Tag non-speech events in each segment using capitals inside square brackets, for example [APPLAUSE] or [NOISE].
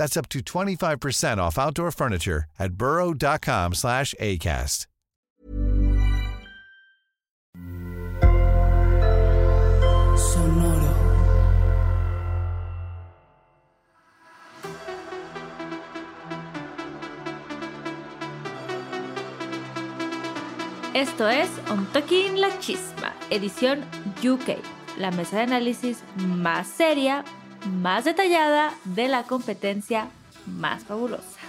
That's up to 25% off outdoor furniture at burrow.com slash ACAST. Sonoro. Esto es On Talking La Chisma, edición UK, la mesa de análisis más seria, más detallada de la competencia más fabulosa.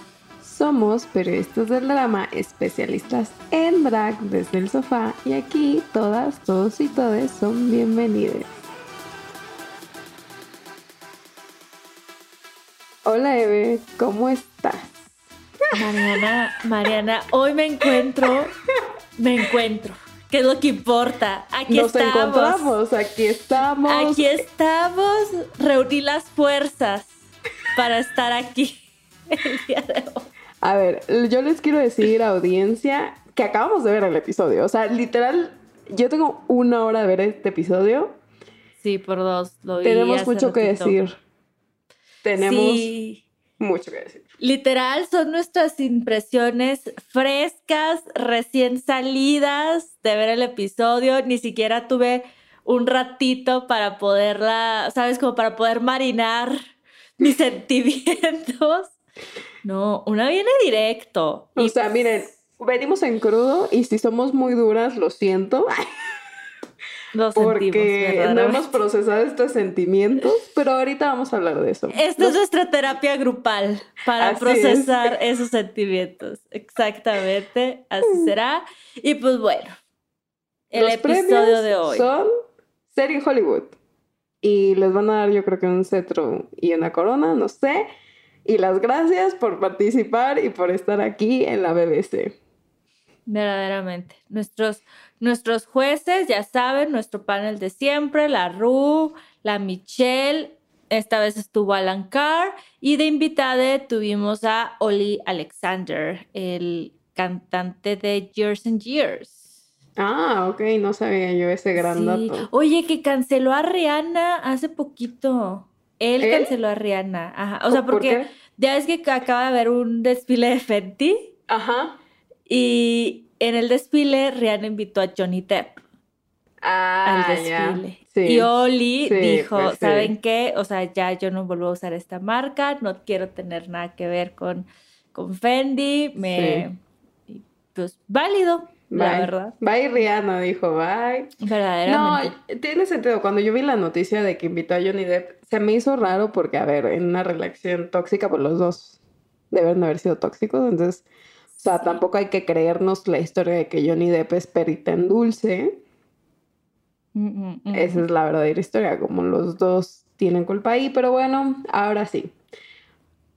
Somos periodistas del drama, especialistas en drag desde el sofá y aquí todas, todos y todes son bienvenidos. Hola Eve, ¿cómo estás? Mariana, Mariana, hoy me encuentro, me encuentro. ¿Qué es lo que importa? Aquí Nos estamos. encontramos, aquí estamos. Aquí estamos. Reuní las fuerzas para estar aquí [LAUGHS] el día de hoy. A ver, yo les quiero decir, audiencia, que acabamos de ver el episodio. O sea, literal, yo tengo una hora de ver este episodio. Sí, por dos. Lo vi Tenemos hace mucho que decir. Tenemos Sí. Mucho que decir. Literal, son nuestras impresiones frescas, recién salidas de ver el episodio. Ni siquiera tuve un ratito para poderla, ¿sabes? Como para poder marinar [LAUGHS] mis sentimientos. No, una viene directo. O Y sea, miren, venimos en crudo y si somos muy duras, lo siento, lo sentimos, porque no hemos procesado estos sentimientos, pero ahorita vamos a hablar de eso. Esta es nuestra terapia grupal para Así procesar esos sentimientos. Exactamente, así será. Y pues bueno, el Los episodio de hoy. son serie Hollywood y les van a dar yo creo que un cetro y una corona, no sé. Y las gracias por participar y por estar aquí en la BBC. Verdaderamente. Nuestros, nuestros jueces, ya saben, nuestro panel de siempre, la Ru, la Michelle, esta vez estuvo Alan Carr y de invitada tuvimos a Oli Alexander, el cantante de Years and Years. Ah, ok, no sabía yo ese gran Sí. dato. Oye, que canceló a Rihanna hace poquito. Él, canceló a Rihanna. Ajá. O sea, ¿Por porque ya ves que acaba de haber un desfile de Fenty Ajá. y en el desfile Rihanna invitó a Johnny Depp Ah, al desfile. Sí. Y Oli Sí, dijo, pues sí. ¿saben qué? O sea, ya yo no vuelvo a usar esta marca, no quiero tener nada que ver con, con Fendi. Me... Pues válido, la verdad. Bye Rihanna, dijo, bye. No, Verdaderamente. tiene sentido. Cuando yo vi la noticia de que invitó a Johnny Depp, se me hizo raro porque, a ver, en una relación tóxica, pues los dos deben haber sido tóxicos. Entonces, sea, Sí. tampoco hay que creernos la historia de que Johnny Depp es perita en dulce. Mm, mm, mm. Esa es la verdadera historia, como los dos tienen culpa ahí. Pero bueno, ahora sí.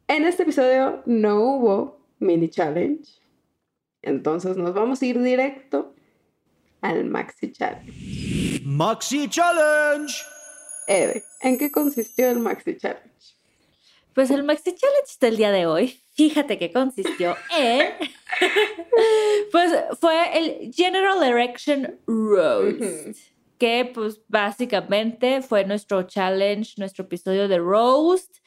En este episodio no hubo mini challenge. Entonces nos vamos a ir directo al maxi challenge. Maxi Challenge. Eve, ¿en qué consistió el maxi challenge? Pues el Maxi Challenge del día de hoy fíjate que consistió en, [LAUGHS] pues fue el General Erection Roast, que pues básicamente fue nuestro challenge, nuestro episodio de Roast,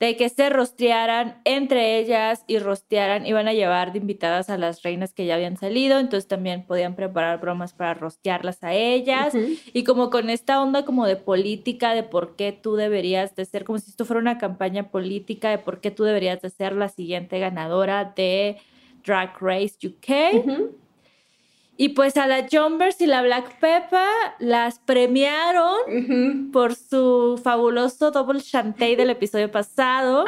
de que se rostearan entre ellas y rostearan, iban a llevar de invitadas a las reinas que ya habían salido, entonces también podían preparar bromas para rostearlas a ellas. Y como con esta onda como de política de por qué tú deberías de ser, como si esto fuera una campaña política de por qué tú deberías de ser la siguiente ganadora de Drag Race UK. Y pues a la Jumbers y la Black Peppa las premiaron por su fabuloso double chantey del episodio pasado.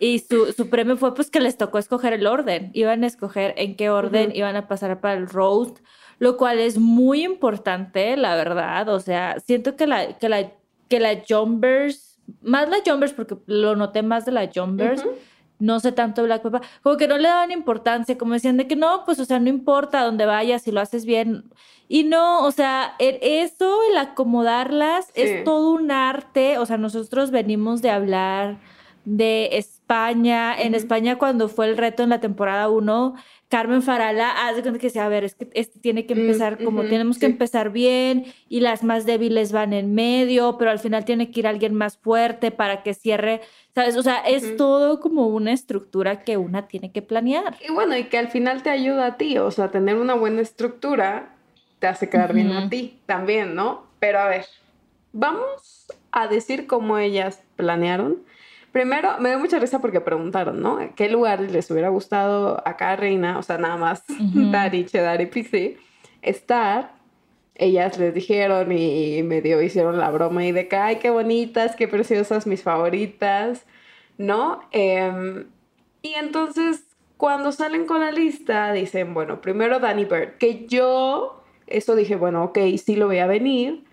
Y su, su, premio fue pues que les tocó escoger el orden. Iban a escoger en qué orden iban a pasar para el roast, lo cual es muy importante, la verdad. O sea, siento que la, que la, que la Jumbers, más la Jumbers porque lo noté más de la Jumbers, no sé tanto Black Peppa, como que no le daban importancia, como decían de que no, pues, o sea, no importa dónde vayas, si lo haces bien. Y no, o sea, eso, el acomodarlas, es todo un arte. O sea, nosotros venimos de hablar de España. En España, cuando fue el reto en la temporada 1, Carmen Farala hace cuenta que decía, a ver, es que este tiene que mm, empezar como tenemos que empezar bien y las más débiles van en medio, pero al final tiene que ir alguien más fuerte para que cierre, ¿sabes? O sea, es todo como una estructura que una tiene que planear. Y bueno, y que al final te ayuda a ti, o sea, tener una buena estructura te hace quedar bien a ti también, ¿no? Pero a ver, vamos a decir cómo ellas planearon Primero, me dio mucha risa porque preguntaron, ¿no? ¿Qué lugar les hubiera gustado a cada reina? O sea, nada más [LAUGHS] Dari, Cheddar y Pixie estar. Ellas les dijeron y medio hicieron la broma y de que, ay, qué bonitas, qué preciosas, mis favoritas, ¿no? Em, y entonces, cuando salen con la lista, dicen, bueno, primero Danny Bird, que yo, eso dije, bueno, ok, sí lo voy a venir.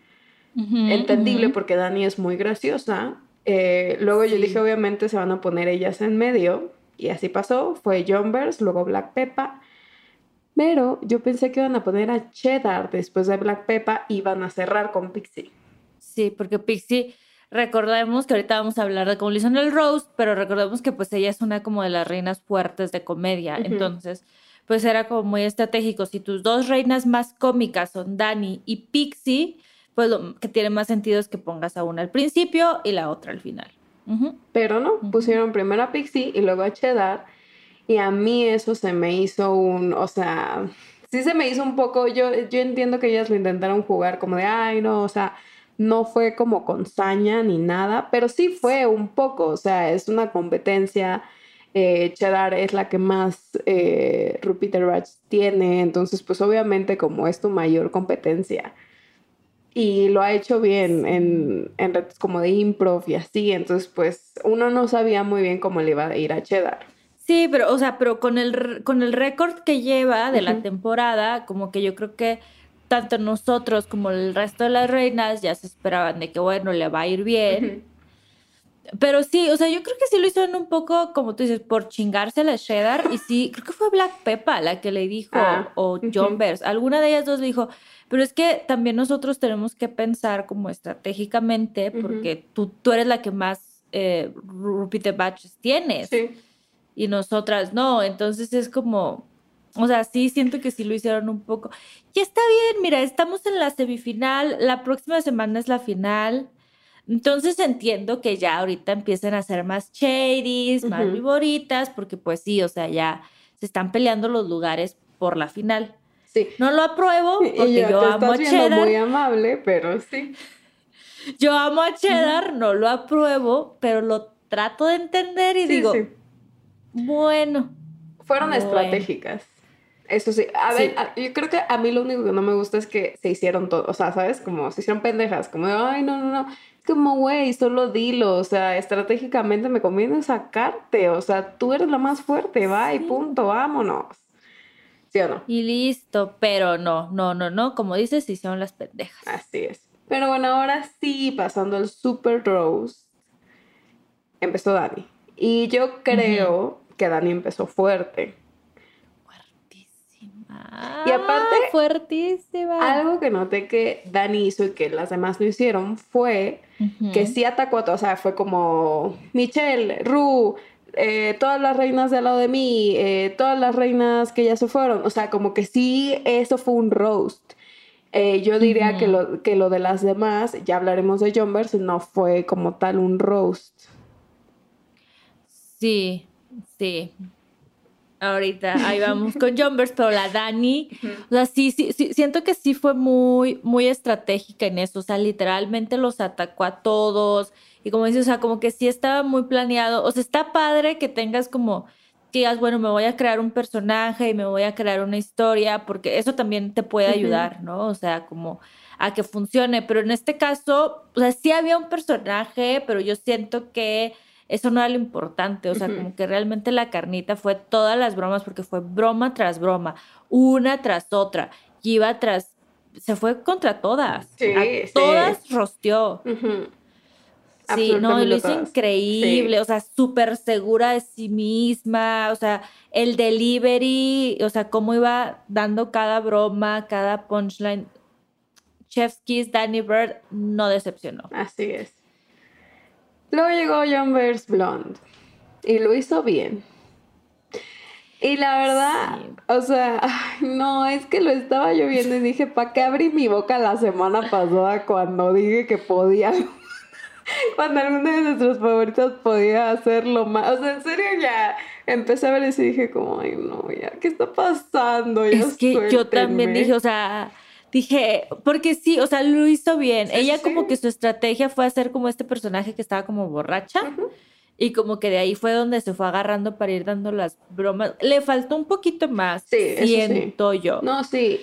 Entendible porque Dani es muy graciosa, eh, luego yo dije, obviamente se van a poner ellas en medio. Y así pasó. Fue Jumbers, luego Black Peppa. Pero yo pensé que iban a poner a Cheddar después de Black Peppa y iban a cerrar con Pixie. Sí, porque Pixie, recordemos que ahorita vamos a hablar de cómo le hicieron el Rose, pero recordemos que pues ella es una como de las reinas fuertes de comedia. Entonces, pues era como muy estratégico. Si tus dos reinas más cómicas son Dani y Pixie, pues lo que tiene más sentido es que pongas a una al principio y la otra al final. Pero no, pusieron primero a Pixie y luego a Cheddar. Y a mí eso se me hizo un, o sea, sí se me hizo un poco, yo, yo entiendo que ellas lo intentaron jugar como de, ay, no, o sea, no fue como con saña ni nada, pero sí fue un poco, o sea, es una competencia. Eh, Cheddar es la que más eh, Rupiter Ratch tiene, entonces pues obviamente como es tu mayor competencia, y lo ha hecho bien en, en retos como de improv y así, entonces pues uno no sabía muy bien cómo le iba a ir a Cheddar. Sí, pero o sea, pero con el, con el récord que lleva de la temporada, como que yo creo que tanto nosotros como el resto de las reinas ya se esperaban de que bueno, le va a ir bien. Pero sí, o sea, yo creo que sí lo hicieron un poco, como tú dices, por chingarse la Cheddar. Y sí, creo que fue Black Peppa la que le dijo, ah, o John Bears. Alguna de ellas dos le dijo, pero es que también nosotros tenemos que pensar como estratégicamente, porque tú, tú eres la que más eh, repeat batches tienes. Sí. Y nosotras no. Entonces es como, o sea, sí siento que sí lo hicieron un poco. Y está bien, mira, estamos en la semifinal, la próxima semana es la final. Entonces entiendo que ya ahorita empiecen a ser más shadies, más viboritas, porque pues sí, o sea, ya se están peleando los lugares por la final. No lo apruebo porque yo, amo a Cheddar. muy amable, pero sí. [LAUGHS] Yo amo a Cheddar, no lo apruebo, pero lo trato de entender y digo, bueno. Fueron estratégicas. Eso sí, a ver, yo creo que a mí lo único que no me gusta es que se hicieron todo, o sea, ¿sabes? Como se hicieron pendejas, como, ay, no, no, no, como, güey, solo dilo, o sea, estratégicamente me conviene sacarte, o sea, tú eres la más fuerte, va, y punto, vámonos. ¿Sí o no? Y listo, pero no, no, no, no, como dices, hicieron las pendejas. Así es. Pero bueno, ahora sí, pasando al Super Rose, empezó Dani. Y yo creo que Dani empezó fuerte. Fuertísima. Y aparte, fuertísima. Algo que noté que Dani hizo y que las demás no hicieron fue que sí atacó a todos. O sea, fue como Michelle, Ru, eh, todas las reinas de al lado de mí, eh, todas las reinas que ya se fueron. O sea, como que sí, eso fue un roast. Eh, yo diría que, lo, que lo de las demás, ya hablaremos de Jumbers, no fue como tal un roast. Sí, sí. Ahorita, ahí vamos con Jumbers, pero la Dani, o sea, sí, sí, sí, siento que sí fue muy, muy estratégica en eso, o sea, literalmente los atacó a todos, y como dices, o sea, como que sí estaba muy planeado, o sea, está padre que tengas como, que digas, bueno, me voy a crear un personaje y me voy a crear una historia, porque eso también te puede ayudar, ¿no? O sea, como a que funcione, pero en este caso, o sea, sí había un personaje, pero yo siento que eso no era lo importante, o sea, como que realmente la carnita fue todas las bromas, porque fue broma tras broma, una tras otra, y iba tras, se fue contra todas, Sí, a sí. todas rosteó. Sí, no, lo hizo todas. increíble, Sí. o sea, súper segura de sí misma, o sea, el delivery, o sea, cómo iba dando cada broma, cada punchline. Chef's Kiss, Danny Bird no decepcionó. Así es. Luego llegó Jumbers Blonde y lo hizo bien. Y la verdad, Sí. o sea, ay, no, es que lo estaba yo viendo y dije, ¿para qué abrí mi boca la semana pasada cuando dije que podía? [LAUGHS] cuando alguno de nuestros favoritos podía hacerlo más. O sea, en serio ya empecé a ver eso y dije como, ay, no, ya, ¿qué está pasando? Ya Es que yo también suéltenme". dije, o sea, dije, porque sí, o sea, lo hizo bien. Sí, Ella sí. como que su estrategia fue hacer como este personaje que estaba como borracha. Y como que de ahí fue donde se fue agarrando para ir dando las bromas. Le faltó un poquito más, Sí, siento yo. No, sí,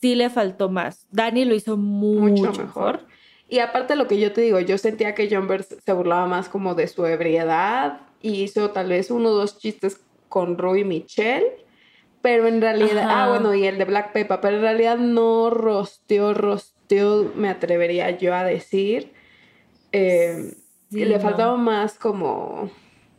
Sí le faltó más. Dani lo hizo mucho, mucho mejor. mejor. Y aparte lo que yo te digo, yo sentía que Jumbers se burlaba más como de su ebriedad y hizo tal vez uno o dos chistes con Rui y Michelle, pero en realidad, Ajá. ah bueno, y el de Black Pepper, pero en realidad no rosteó, rosteó, me atrevería yo a decir. Eh, Sí, le no. faltaba más como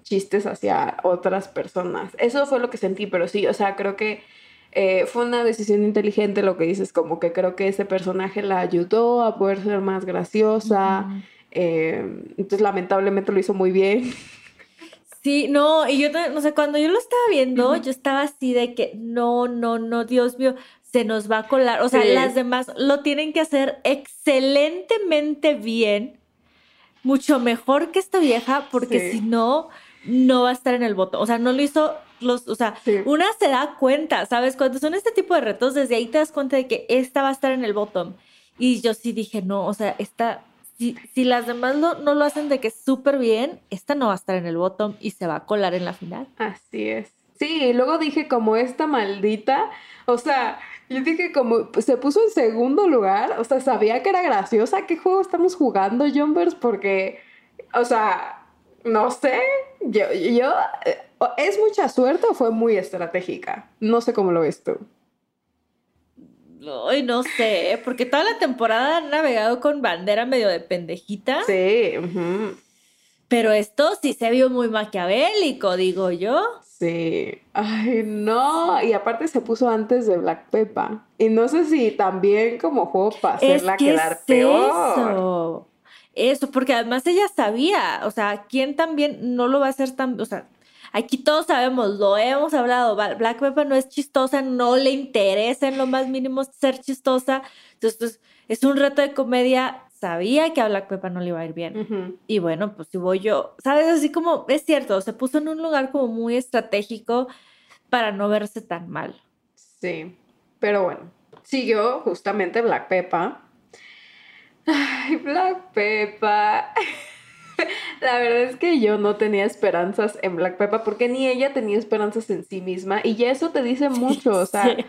chistes hacia otras personas. Eso fue lo que sentí, pero sí, o sea, creo que eh, fue una decisión inteligente lo que dices, como que creo que ese personaje la ayudó a poder ser más graciosa. Eh, entonces, lamentablemente lo hizo muy bien. Sí, no, y yo, no sé, cuando yo lo estaba viendo, yo estaba así de que, no, no, no, Dios mío, se nos va a colar. O sea, Sí. las demás lo tienen que hacer excelentemente bien, mucho mejor que esta vieja, porque Sí. si no, no va a estar en el voto. O sea, no lo hizo los, o sea, Sí. una se da cuenta, ¿sabes? Cuando son este tipo de retos, desde ahí te das cuenta de que esta va a estar en el bottom. Y yo sí dije, no, o sea, esta, si, las demás no, lo hacen de que súper bien, esta no va a estar en el bottom y se va a colar en la final. Así es. Sí, luego dije como esta maldita, o sea, yo dije como pues, se puso en segundo lugar, o sea, sabía que era graciosa, ¿qué juego estamos jugando, Jumbers? Porque, o sea, no sé, yo, yo, eh, ¿es mucha suerte o fue muy estratégica? No sé cómo lo ves tú. Ay, no sé, porque toda la temporada han navegado con bandera medio de pendejita, Sí, pero esto sí se vio muy maquiavélico, digo yo. sí. Ay, no, y aparte se puso antes de Black Peppa. Y no sé si también como juego para hacerla es que quedar es peor. Eso. Eso, porque además ella sabía, o sea, ¿quién también no lo va a hacer tan, o sea, aquí todos sabemos, lo hemos hablado, Black Pepper no es chistosa, no le interesa en lo más mínimo ser chistosa, entonces es un reto de comedia, sabía que a Black Pepper no le iba a ir bien. Y bueno, pues si voy yo, ¿sabes? Así como, es cierto, se puso en un lugar como muy estratégico para no verse tan mal. Sí, pero bueno, siguió justamente Black Peppa. Ay, Black Peppa. [LAUGHS] [LAUGHS] La verdad es que yo no tenía esperanzas en Black Peppa porque ni ella tenía esperanzas en sí misma y ya eso te dice mucho, o sea, Sí.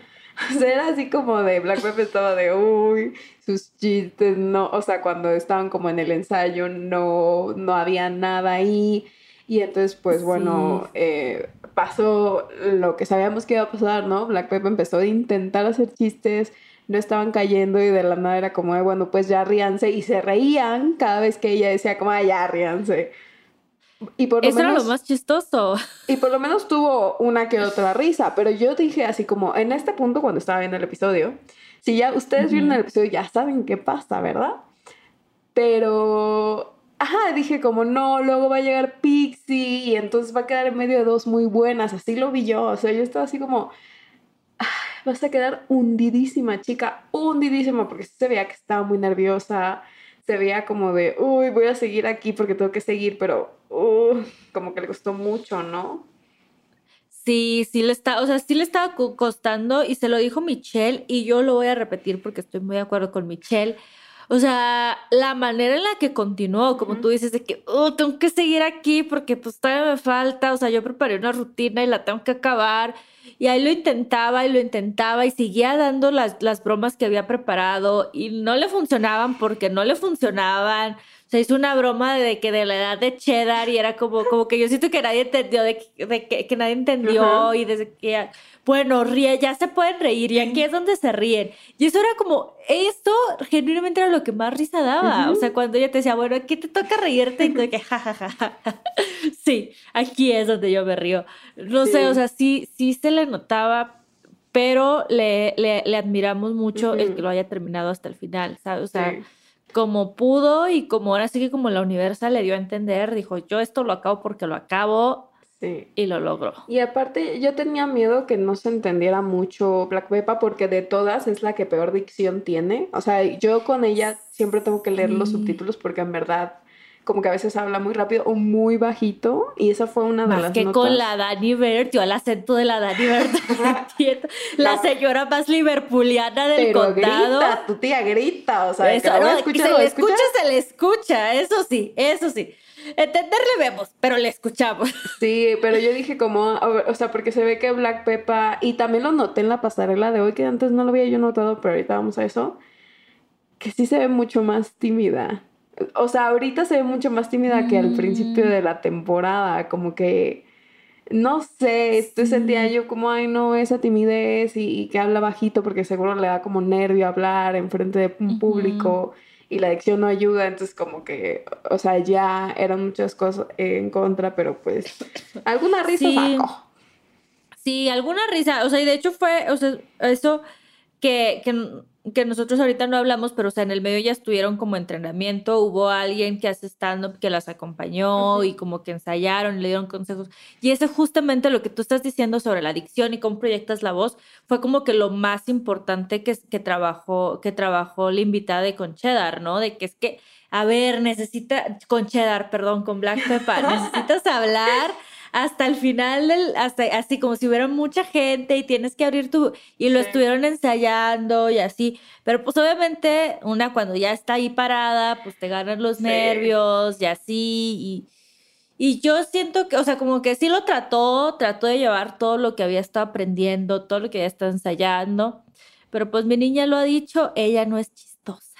o sea, era así como de Black Peppa estaba de uy, sus chistes no, o sea, cuando estaban como en el ensayo no no había nada ahí y entonces pues bueno, eh, pasó lo que sabíamos que iba a pasar, ¿no? Black Peppa empezó a intentar hacer chistes, no estaban cayendo y de la nada era como de, bueno, pues ya ríanse y se reían cada vez que ella decía como, "Ay, ya ríanse. Y por lo Eso era menos lo más chistoso. y por lo menos tuvo una que otra risa, pero yo dije así como en este punto cuando estaba viendo el episodio, si ya ustedes vieron el episodio ya saben qué pasa, ¿verdad? Pero ajá, dije como, no, luego va a llegar Pixie y entonces va a quedar en medio de dos muy buenas, así lo vi yo, o sea, yo estaba así como, vas a quedar hundidísima, chica, hundidísima, porque se veía que estaba muy nerviosa, se veía como de, uy, voy a seguir aquí porque tengo que seguir, pero, uh, como que le costó mucho, ¿no? Sí, sí le está, o sea, sí le estaba costando y se lo dijo Michelle y yo lo voy a repetir porque estoy muy de acuerdo con Michelle. O sea, la manera en la que continuó, como tú dices, de que, oh, tengo que seguir aquí porque pues todavía me falta, o sea, yo preparé una rutina y la tengo que acabar. Y ahí lo intentaba y lo intentaba y seguía dando las, las bromas que había preparado y no le funcionaban porque no le funcionaban. Se hizo una broma de que de la edad de Cheddar y era como, como que yo siento que nadie entendió, de, que, que, nadie entendió y desde que, bueno, ríe, ya se pueden reír y aquí es donde se ríen. Y eso era como, esto genuinamente era lo que más risa daba. O sea, cuando ella te decía, bueno, aquí te toca reírte y que, jajaja. [LAUGHS] sí, aquí es donde yo me río. No sé, o sea, sí, sí se le notaba pero le, le, admiramos mucho el que lo haya terminado hasta el final, ¿sabes? O sea, como pudo y como ahora sí que como la Universal le dio a entender, dijo, yo esto lo acabo porque lo acabo. Y lo logró. Y aparte, yo tenía miedo que no se entendiera mucho Black Peppa porque de todas es la que peor dicción tiene. O sea, yo con ella siempre tengo que leer los subtítulos porque en verdad como que a veces habla muy rápido o muy bajito y esa fue una de más las que con la Dani Bert, yo el acento de la Dani Bert [LAUGHS] la señora más liverpuliana del Pero condado. grita, tu tía grita, o sea, eso, se le escucha, se le escucha, eso sí, eso sí. Entenderle vemos, pero le escuchamos. [LAUGHS] Sí, pero yo dije como, o sea, porque se ve que Black Peppa, y también lo noté en la pasarela de hoy, que antes no lo había yo notado, pero ahorita vamos a eso, que sí se ve mucho más tímida. O sea, ahorita se ve mucho más tímida que al principio de la temporada, como que, no sé, estoy sentía yo como, ay, no, esa timidez y, que habla bajito porque seguro le da como nervio hablar en frente de un público y la adicción no ayuda, entonces como que, o sea, ya eran muchas cosas en contra, pero pues, alguna risa sí. Sí, alguna risa, o sea, y de hecho fue, o sea, eso que, que que nosotros ahorita no hablamos, pero o sea, en el medio ya estuvieron como entrenamiento, hubo alguien que hace stand-up que las acompañó y como que ensayaron, le dieron consejos. Y ese justamente lo que tú estás diciendo sobre la adicción y cómo proyectas la voz fue como que lo más importante que, que, trabajó, que trabajó la invitada de con Cheddar, ¿no? De que es que, a ver, necesita, con Cheddar, perdón, con Black Pepper, [LAUGHS] necesitas hablar hasta el final, del, hasta, así como si hubiera mucha gente y tienes que abrir tu... Y lo estuvieron ensayando y así. Pero pues obviamente una cuando ya está ahí parada, pues te ganan los nervios y así. Y, y yo siento que, o sea, como que sí lo trató, trató de llevar todo lo que había estado aprendiendo, todo lo que había estado ensayando. Pero pues mi niña lo ha dicho, ella no es chistosa.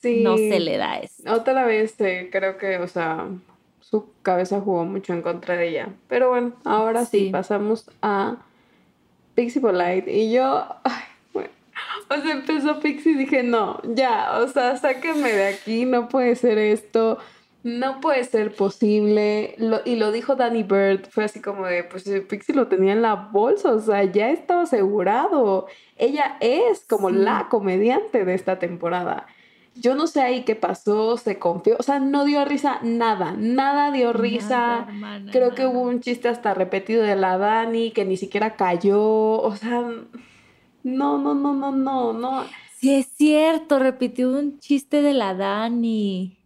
Sí. No se le da eso. Otra vez eh, creo que, o sea, su cabeza jugó mucho en contra de ella. Pero bueno, ahora sí, pasamos a Pixie Polite. Y yo, ay, bueno, o sea, empezó Pixie y dije, no, ya, o sea, sáquenme de aquí, no puede ser esto, no puede ser posible. y lo dijo Danny Bird, fue así como de, pues eh, Pixie lo tenía en la bolsa, o sea, ya estaba asegurado. Ella es como la comediante de esta temporada. Yo no sé ahí qué pasó, se confió, o sea, no dio risa nada, nada dio risa. Creo que hubo un chiste hasta repetido de la Dani que ni siquiera cayó, o sea, no, no, no, no, no, no. Sí, es cierto, repitió un chiste de la Dani.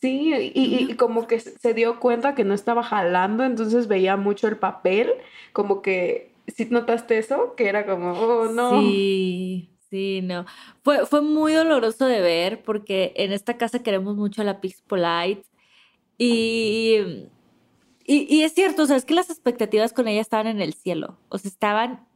Sí, y, y, como que se dio cuenta que no estaba jalando, entonces veía mucho el papel, como que, ¿sí notaste eso? Que era como, oh, no. Sí. Sí, no. Fue, fue muy doloroso de ver porque en esta casa queremos mucho a la Pix Polite. Y, y, es cierto, o sea, es que las expectativas con ella estaban en el cielo. O sea, estaban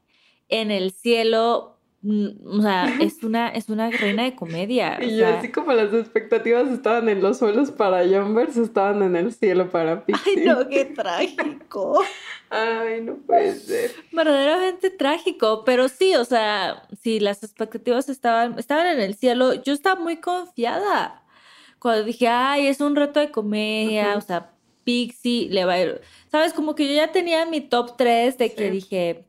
en el cielo. Mm, o sea, es una, es una reina de comedia. Y así como las expectativas estaban en los suelos para Jumbers, estaban en el cielo para Pixie. Ay, no, qué trágico. [LAUGHS] Ay, no puede ser. Verdaderamente trágico, pero sí, o sea, sí, las expectativas estaban, estaban en el cielo. Yo estaba muy confiada cuando dije, ay, es un reto de comedia, o sea, Pixie le va a ir. Sabes, como que yo ya tenía mi top 3 de que dije,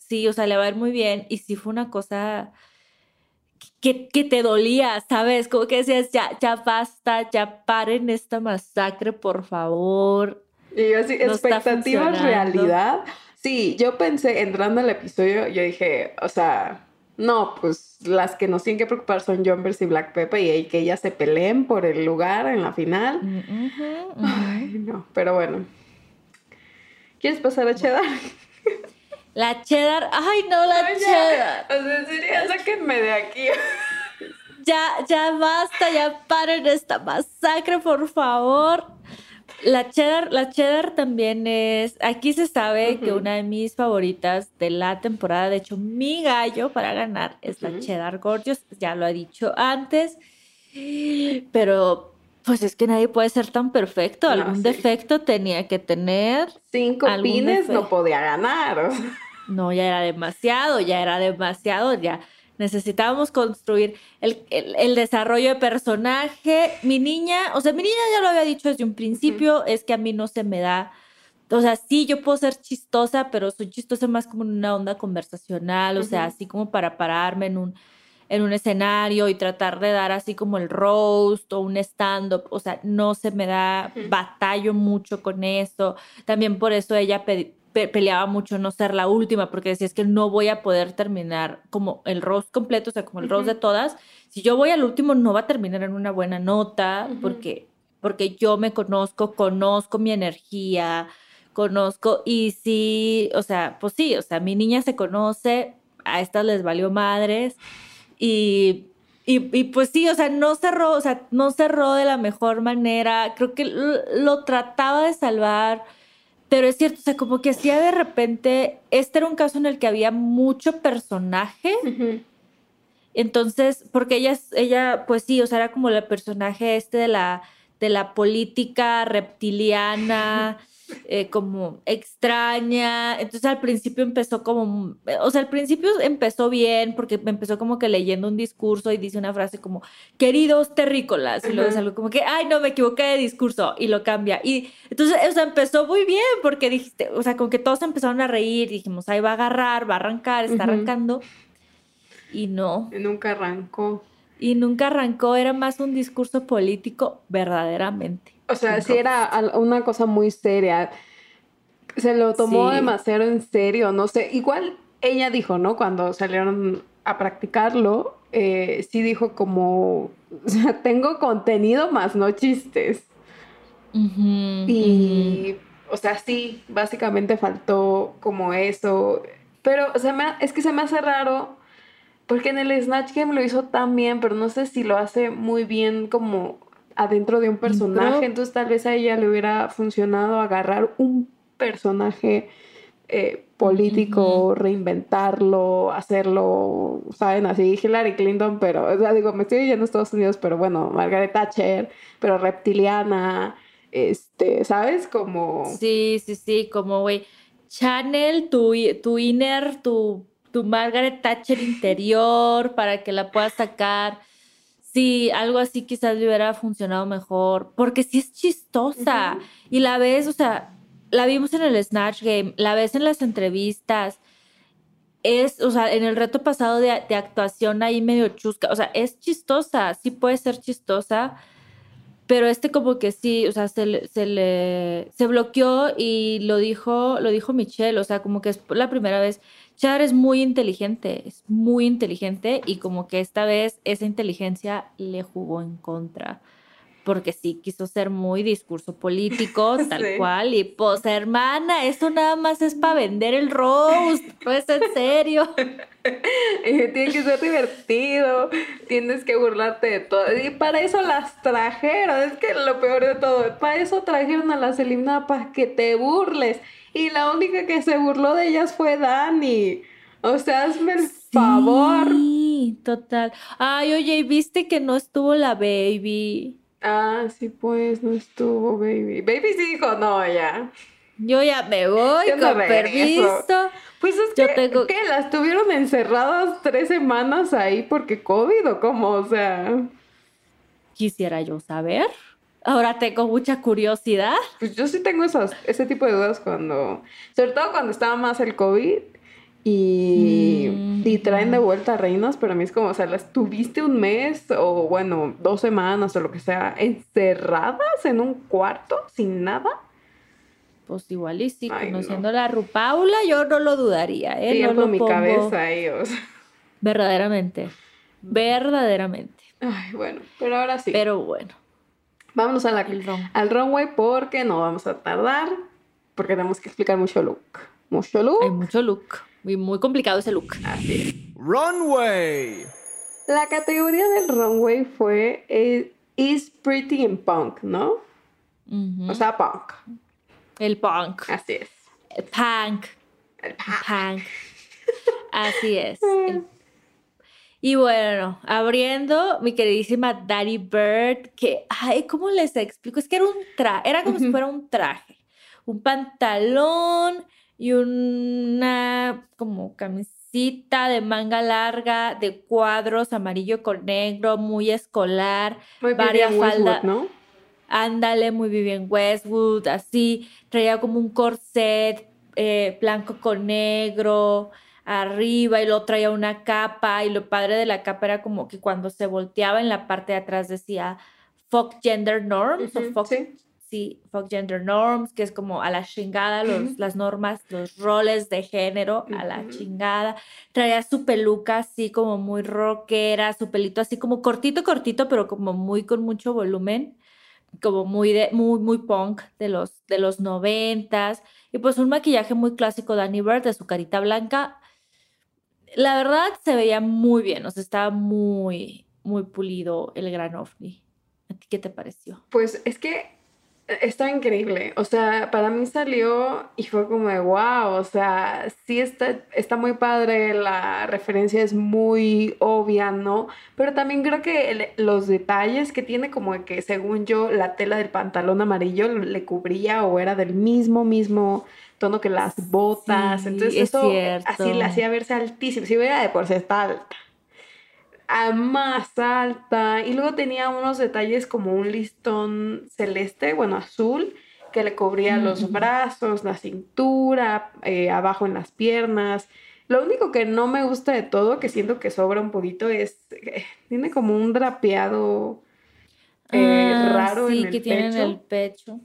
sí, o sea, le va a ir muy bien. Y sí fue una cosa que, que, te dolía, ¿sabes? Como que decías, ya, ya basta, ya paren esta masacre, por favor. Y yo así, expectativas, realidad. Sí, yo pensé, entrando al episodio, yo dije, o sea, no, pues las que nos tienen que preocupar son Jumpers y Black Pepper y que ellas se peleen por el lugar en la final. Mm, Ay, no, pero bueno. ¿Quieres pasar a Cheddar? La Cheddar, ay no, la Cheddar. O sea, sería, sáquenme de aquí. Ya, ya basta, ya paren esta masacre, por favor. La cheddar, la cheddar también es, aquí se sabe que una de mis favoritas de la temporada, de hecho mi gallo para ganar es la cheddar gorgeous, ya lo he dicho antes, pero pues es que nadie puede ser tan perfecto, algún defecto tenía que tener. Cinco pines no podía ganar. No, ya era demasiado, ya era demasiado, ya necesitábamos construir el, desarrollo de personaje. Mi niña, o sea, mi niña ya lo había dicho desde un principio, es que a mí no se me da, o sea, sí, yo puedo ser chistosa, pero soy chistosa más como en una onda conversacional, o sea, así como para pararme en un, en un escenario y tratar de dar así como el roast o un stand-up, o sea, no se me da, batallo mucho con eso. También por eso ella peleaba mucho no ser la última, porque decía es que no voy a poder terminar como el roast completo, o sea, como el roast de todas. Si yo voy al último, no va a terminar en una buena nota, porque, porque yo me conozco, conozco mi energía, conozco, y sí, o sea, pues sí, o sea, mi niña se conoce, a estas les valió madres, y y, y, pues sí, o sea, no cerró, o sea, no cerró de la mejor manera. Creo que lo trataba de salvar. Pero es cierto, o sea, como que hacía de repente, este era un caso en el que había mucho personaje. Entonces, porque ella, ella, pues sí, o sea, era como el personaje este de la, de la política reptiliana. [LAUGHS] Eh, como extraña. Entonces al principio empezó como, o sea, al principio empezó bien porque empezó como que leyendo un discurso y dice una frase como, queridos terrícolas, y luego es algo como que, ay, no, me equivoqué de discurso y lo cambia. Y entonces, o sea, empezó muy bien porque dijiste, o sea, como que todos empezaron a reír, dijimos, ahí va a agarrar, va a arrancar, está arrancando. Y no. Y nunca arrancó. Y nunca arrancó, era más un discurso político verdaderamente. O sea, sí era una cosa muy seria. Se lo tomó demasiado en serio, no sé. Igual ella dijo, ¿no? Cuando salieron a practicarlo, eh, sí dijo como, o sea, [LAUGHS] tengo contenido más no chistes. y, o sea, sí, básicamente faltó como eso. Pero, o sea, es que se me hace raro porque en el Snatch Game lo hizo tan bien, pero no sé si lo hace muy bien como adentro de un personaje, entonces tal vez a ella le hubiera funcionado agarrar un personaje eh, político, reinventarlo, hacerlo, saben, así Hillary Clinton, pero, o sea, digo, me estoy yendo a Estados Unidos, pero bueno, Margaret Thatcher, pero reptiliana, este, ¿sabes? Como... Sí, sí, sí, como, güey, Channel, tu, tu inner, tu, tu Margaret Thatcher interior, para que la puedas sacar Sí, algo así quizás le hubiera funcionado mejor, porque sí es chistosa. Y la ves, o sea, la vimos en el Snatch Game, la ves en las entrevistas. Es, o sea, en el reto pasado de, actuación ahí medio chusca, o sea, es chistosa, sí puede ser chistosa, pero este como que sí, o sea, se le, se le, se bloqueó y lo dijo, lo dijo Michelle, o sea, como que es la primera vez Char es muy inteligente, es muy inteligente y como que esta vez esa inteligencia le jugó en contra. Porque sí quiso ser muy discurso político, [LAUGHS] tal cual. Y pues, hermana, esto nada más es para vender el roast. Pues en serio. [LAUGHS] tiene que ser divertido. Tienes que burlarte de todo. Y para eso las trajeron. Es que lo peor de todo. Para eso trajeron a las eliminadas para que te burles. Y la única que se burló de ellas fue Dani. O sea, hazme el favor. Sí, total. Ay, oye, ¿viste que no estuvo la baby? Ah, sí, pues, no estuvo baby. Baby sí dijo, no, ya. Yo ya me voy con permiso. Pues es que, tengo... ¿qué? ¿Las tuvieron encerradas tres semanas ahí porque COVID o cómo? O sea... Quisiera yo saber. Ahora tengo mucha curiosidad. Pues yo sí tengo esas, ese tipo de dudas cuando, sobre todo cuando estaba más el COVID Y, Mm, y traen de vuelta a reinas, pero a mí es como, o sea, las tuviste un mes o bueno, dos semanas o lo que sea, encerradas en un cuarto sin nada. Pues igual y sí, Ay, no. conociendo a la Rupaula, yo no lo dudaría, ¿eh? Tiempo no lo mi pongo cabeza ellos. Verdaderamente. Verdaderamente. Ay, bueno, pero ahora sí. Pero bueno, Vámonos a la, al runway porque no vamos a tardar, porque tenemos que explicar mucho look. Mucho look. Hay mucho look. Y muy complicado ese look. Así es. Runway. La categoría del runway fue eh, Is Pretty in Punk, ¿no? O sea, punk. el punk. Así es. El punk. El punk. Punk. Así es. [LAUGHS] El- Y bueno, abriendo mi queridísima Daddy Bird, que, ay, ¿cómo les explico? Es que era un traje, era como si fuera un traje. Un pantalón y una como camisita de manga larga, de cuadros, amarillo con negro, muy escolar. Muy Varias Vivian Westwood, falda- ¿no? Ándale, muy Vivian Westwood, así. Traía como un corset eh, blanco con negro arriba y luego traía una capa y lo padre de la capa era como que cuando se volteaba en la parte de atrás decía fuck gender norms o fuck, sí. sí, fuck gender norms, que es como a la chingada los, las normas, los roles de género, a la chingada. Traía su peluca así como muy rockera, su pelito así como cortito, cortito, pero como muy con mucho volumen como muy de muy muy punk de los de los noventas y pues un maquillaje muy clásico de Annie Bird de su carita blanca la verdad se veía muy bien o sea estaba muy muy pulido el gran ovni ¿a ti qué te pareció? Pues es que está increíble. O sea, para mí salió y fue como de wow. O sea, sí está, está muy padre. La referencia es muy obvia, ¿no? Pero también creo que los detalles que tiene, como que según yo, la tela del pantalón amarillo le cubría o era del mismo, mismo tono que las botas. Sí, Entonces, es eso cierto. así la hacía verse altísima. Si hubiera de por sí está alta a más alta y luego tenía unos detalles como un listón celeste, bueno, azul, que le cubría los Ujú. brazos, la cintura, eh, abajo en las piernas. Lo único que no me gusta de todo, que siento que sobra un poquito, es eh, tiene como un drapeado eh, Ah, raro sí en el que tiene en pecho. el pecho.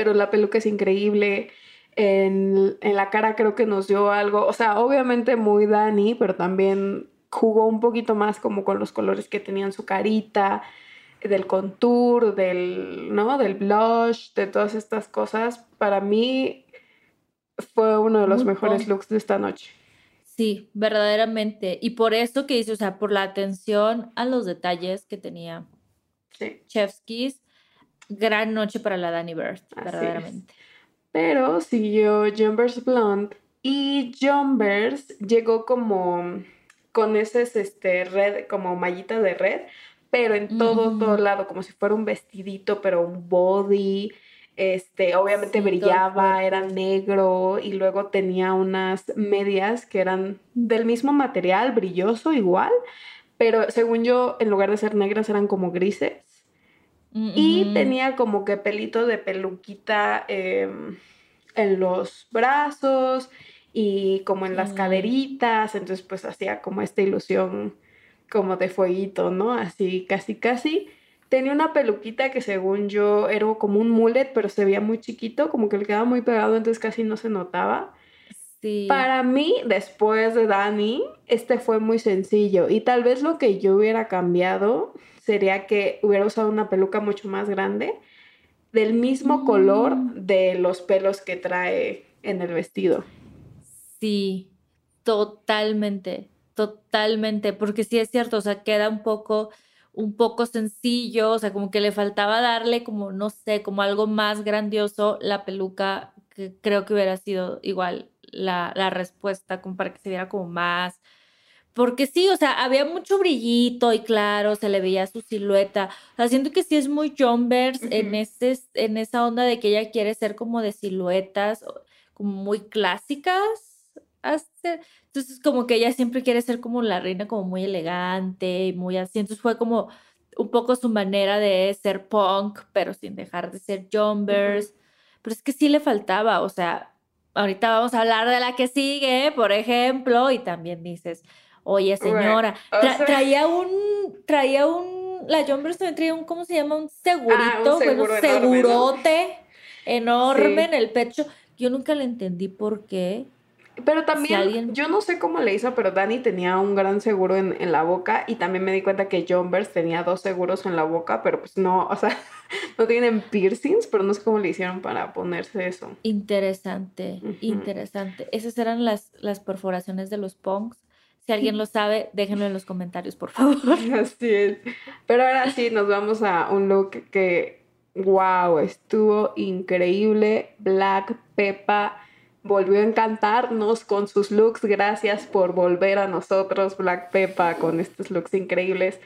Pero la peluca es increíble. En, en la cara creo que nos dio algo, o sea, obviamente muy Dani, pero también jugó un poquito más como con los colores que tenía en su carita, del contour, del, ¿no? Del blush, de todas estas cosas. Para mí fue uno de los Muy mejores looks de esta noche. Sí, verdaderamente. Y por eso que dice, o sea, por la atención a los detalles que tenía Sí. Chefskis, gran noche para la Danny Bird, verdaderamente. Pero siguió Jumpers Blonde y Jumpers llegó como con ese este, red, como mallita de red, pero en todo, todo lado, como si fuera un vestidito, pero un body. Este, obviamente Sí, brillaba, era negro y luego tenía unas medias que eran del mismo material, brilloso igual, pero según yo, en lugar de ser negras, eran como grises. Y tenía como que pelito de peluquita em, en los brazos y como en las caderitas, entonces pues hacía como esta ilusión como de fueguito, ¿no? Así, casi, casi. Tenía una peluquita que según yo era como un mullet, pero se veía muy chiquito, como que le quedaba muy pegado, entonces casi no se notaba. Sí. Para mí, después de Dani, este fue muy sencillo y tal vez lo que yo hubiera cambiado sería que hubiera usado una peluca mucho más grande, del mismo color Mm. de los pelos que trae en el vestido. Sí, totalmente, totalmente, porque sí es cierto, o sea, queda un poco, un poco sencillo, o sea, como que le faltaba darle como, no sé, como algo más grandioso la peluca, que creo que hubiera sido igual la, la respuesta, como para que se viera como más, porque sí, o sea, había mucho brillito y claro, se le veía su silueta, o sea, siento que sí es muy Jumbers en, Ujú. ese, en esa onda de que ella quiere ser como de siluetas, como muy clásicas, entonces como que ella siempre quiere ser como la reina como muy elegante y muy así, entonces fue como un poco su manera de ser punk, pero sin dejar de ser jumpers, pero es que sí le faltaba, o sea, ahorita vamos a hablar de la que sigue, por ejemplo, y también dices, oye señora, traía un, traía un, la John también traía un, ¿cómo se llama? Un segurito, ah, un segurote enorme en el pecho. Yo nunca le entendí por qué. Pero también, yo no sé cómo le hizo, pero Dani tenía un gran seguro en, en, la boca y también me di cuenta que Jumbers tenía dos seguros en la boca, pero pues no, o sea, [LAUGHS] no tienen piercings, pero no sé cómo le hicieron para ponerse eso. Interesante, interesante. Esas eran las, las perforaciones de los punks. Si alguien lo sabe, déjenlo en los comentarios, por favor. [LAUGHS] Así es. Pero ahora sí, nos vamos a un look que, wow, estuvo increíble. Black Peppa volvió a encantarnos con sus looks. Gracias por volver a nosotros, Black Peppa, con estos looks increíbles.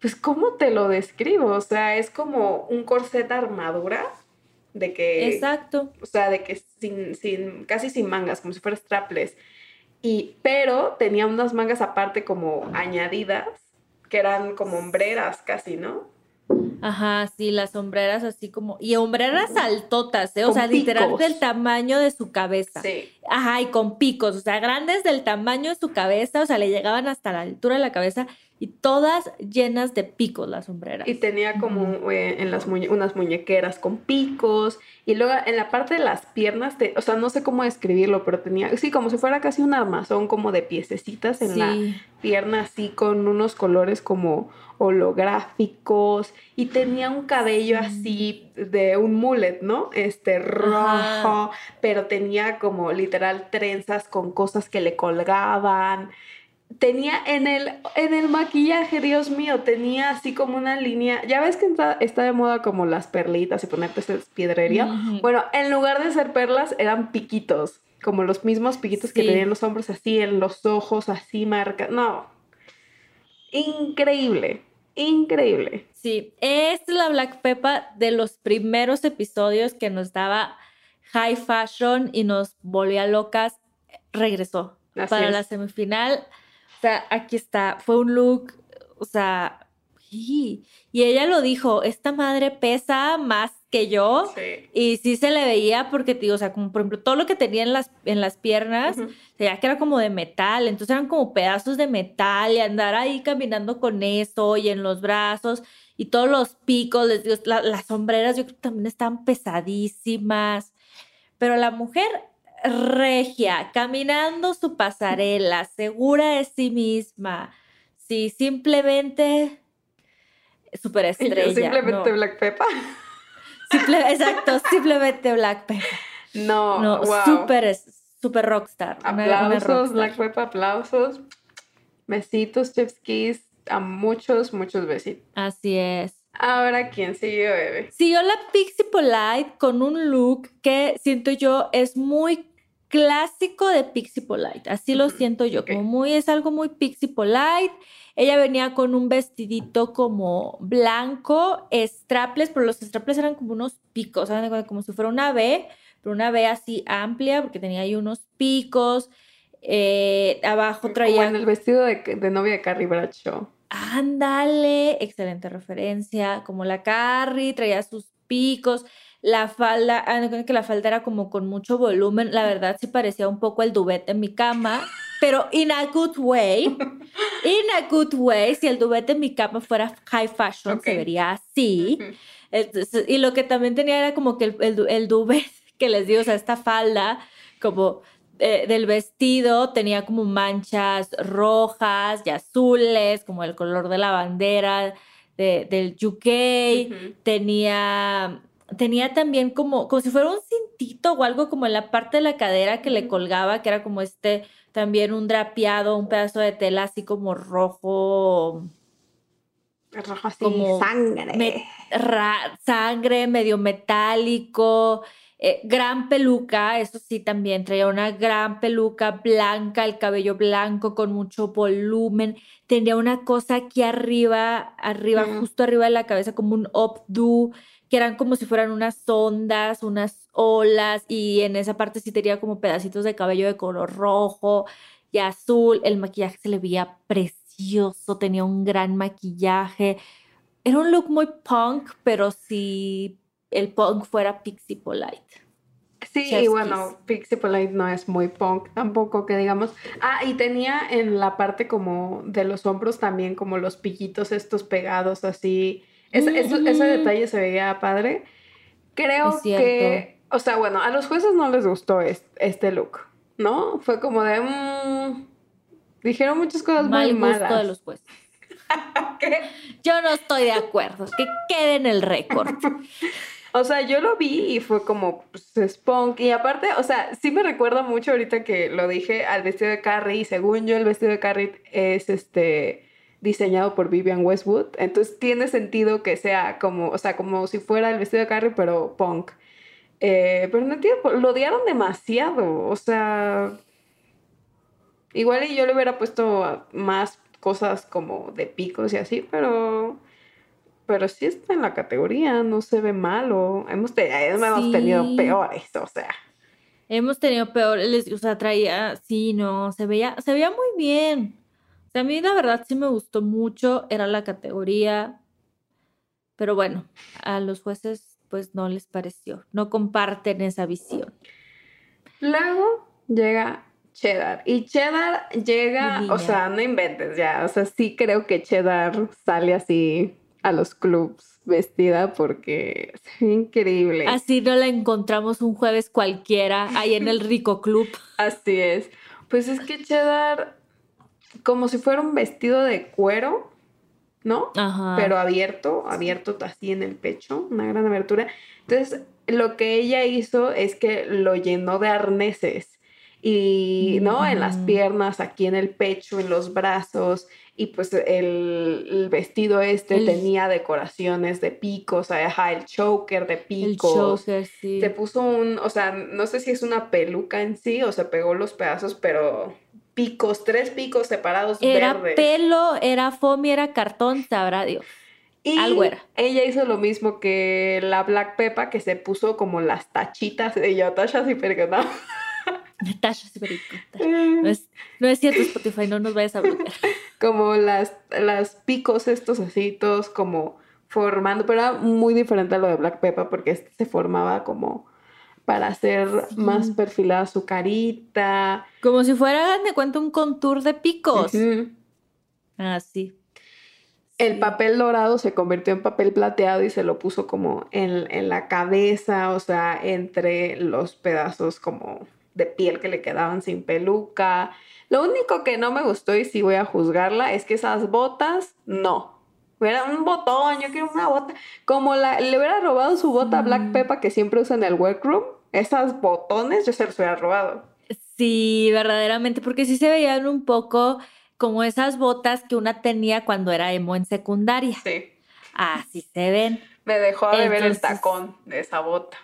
Pues, ¿cómo te lo describo? O sea, es como un corset armadura de que... Exacto. O sea, de que sin, sin, casi sin mangas, como si fuera strapless. Y, pero tenía unas mangas aparte como añadidas, que eran como hombreras casi, ¿no? Ajá, sí, las sombreras así como. Y hombreras altotas, ¿eh? O sea, literal del tamaño de su cabeza. Sí. Ajá, y con picos, o sea, grandes del tamaño de su cabeza, o sea, le llegaban hasta la altura de la cabeza y todas llenas de picos las sombreras. Y tenía como eh, en las unas muñequeras con picos y luego en la parte de las piernas, o sea, no sé cómo describirlo, pero tenía, sí, como si fuera casi un armazón como de piececitas en la pierna, así con unos colores como holográficos y tenía un cabello así de un mullet, ¿no? Este rojo, pero tenía como literal trenzas con cosas que le colgaban tenía en el, en el maquillaje, Dios mío, tenía así como una línea. Ya ves que está, de moda como las perlitas y ponerte piedrería. Bueno, en lugar de ser perlas, eran piquitos. Como los mismos piquitos que tenían los hombros así, en los ojos así, marca. No. Increíble. Increíble. Sí, es la Black Peppa de los primeros episodios que nos daba high fashion y nos volvía locas. Regresó para la semifinal sea, aquí está, fue un look, o sea, y, ella lo dijo, esta madre pesa más que yo y sí se le veía porque, tío, o sea, como por ejemplo, todo lo que tenía en las, en las piernas, uh que era como de metal, entonces eran como pedazos de metal y andar ahí caminando con eso y en los brazos y todos los picos, les digo, las sombreras yo creo que también estaban pesadísimas, pero la mujer regia, caminando su pasarela, segura de sí misma. Sí, simplemente superestrella. Simplemente Black Peppa. Exacto, simplemente Black Peppa. No, no super, super rockstar. Aplausos, Black Peppa, aplausos. Besitos, Kiss. A muchos, muchos besitos. Así es. Ahora, ¿quién siguió, Eve? Siguió la Pixie Polite con un look que siento yo es muy clásico de Pixie Polite, así lo siento yo, como muy, es algo muy Pixie Polite. Ella venía con un vestidito como blanco, strapless, pero los strapless eran como unos picos, ¿saben? Como si fuera una B, pero una B así amplia, porque tenía ahí unos picos. Eh, abajo traía. Como en el vestido de, de novia de Carrie Bradshaw. Ándale, excelente referencia. Como la Carrie, traía sus picos. La falda, que la falda era como con mucho volumen. La verdad sí parecía un poco el duvet en mi cama, pero in a good way. In a good way. Si el duvet en mi cama fuera high fashion, se vería así. y lo que también tenía era como que el, el, duvet [LAUGHS] que les digo, o sea, esta falda como eh, del vestido tenía como manchas rojas y azules, como el color de la bandera del UK. Tenía tenía también como, como si fuera un cintito o algo como en la parte de la cadera que le colgaba, que era como este, también un drapeado, un pedazo de tela así como rojo. Rojo así, como sangre. sangre, medio metálico. Eh, gran peluca, eso sí, también traía una gran peluca blanca, el cabello blanco con mucho volumen. Tenía una cosa aquí arriba, arriba, justo arriba de la cabeza, como un updo que eran como si fueran unas ondas, unas olas, y en esa parte sí tenía como pedacitos de cabello de color rojo y azul. El maquillaje se le veía precioso, tenía un gran maquillaje. Era un look muy punk, pero si el punk fuera Pixie Polite. Sí, Chef's y bueno, Pixie Polite no es muy punk tampoco, que digamos. Ah, y tenía en la parte como de los hombros también como los piquitos estos pegados así. Es-. Ese detalle se veía padre. Creo que, o sea, bueno, a los jueces no les gustó es- este look, ¿no? Fue como de... mm, dijeron muchas cosas Mal muy gusto malas. de los jueces. Yo no estoy de acuerdo. Que quede en el récord. [LAUGHS] O sea, yo lo vi y fue como, pues, es punk. Y aparte, o sea, sí me recuerda mucho ahorita que lo dije al vestido de Carrie. Y según yo, el vestido de Carrie es este diseñado por Vivian Westwood. Entonces tiene sentido que sea como, o sea, como si fuera el vestido de Carrie, pero punk. Eh, pero no entiendo, lo odiaron demasiado. O sea, igual yo le hubiera puesto más cosas como de picos y así, pero pero sí está en la categoría, no se ve malo. Hemos, te- hemos Sí. tenido peores, o sea. Hemos tenido peor, les- o sea, traía, sí, no, se veía, se veía muy bien. A mí la verdad sí me gustó mucho, era la categoría, pero bueno, a los jueces pues no les pareció, no comparten esa visión. Luego llega Cheddar. Y Cheddar llega, o sea, no inventes ya. O sea, sí creo que Cheddar sale así a los clubs vestida porque es increíble. Así no la encontramos un jueves cualquiera ahí en el [LAUGHS] Rico Club. Así es. Pues es que Cheddar, como si fuera un vestido de cuero, ¿no? Ajá. Pero abierto, abierto así en el pecho, una gran abertura. Entonces, lo que ella hizo es que lo llenó de arneses. Y, ¿no? En las Ujú. piernas, aquí en el pecho, en los brazos. Y pues el, el vestido este El- tenía decoraciones de picos, ajá, el choker de el picos. choker, sí. Se puso un, o sea, no sé si es una peluca en sí o se pegó los pedazos, pero picos, tres picos separados Era verdes. pelo, era foamy, era cartón, sabrá Dios. y algo era. ella hizo lo mismo que la Black Peppa, que se puso como las tachitas de. Natasha sí, perico, Natasha. No es, no es cierto, Spotify, no nos vayas a bloquear. [LAUGHS] como las, las picos estos así, todos como formando, pero era muy diferente a lo de Black Peppa porque este se formaba como para hacer más perfilada su carita. Como si fuera, de cuenta, un contour de picos. Ujú. Ah, sí. El papel dorado se convirtió en papel plateado y se lo puso como en, en la cabeza, o sea, entre los pedazos como de piel que le quedaban sin peluca. Lo único que no me gustó y sí voy a juzgarla es que esas botas, no. Era un botón, yo quiero una bota. Como la, le hubiera robado su bota a Black Mm. Peppa que siempre usa en el workroom, esas botones yo se los hubiera robado. Sí, verdaderamente, porque sí se veían un poco como esas botas que una tenía cuando era emo en secundaria. Sí. Así se ven. Me dejó de ver el tacón de esa bota.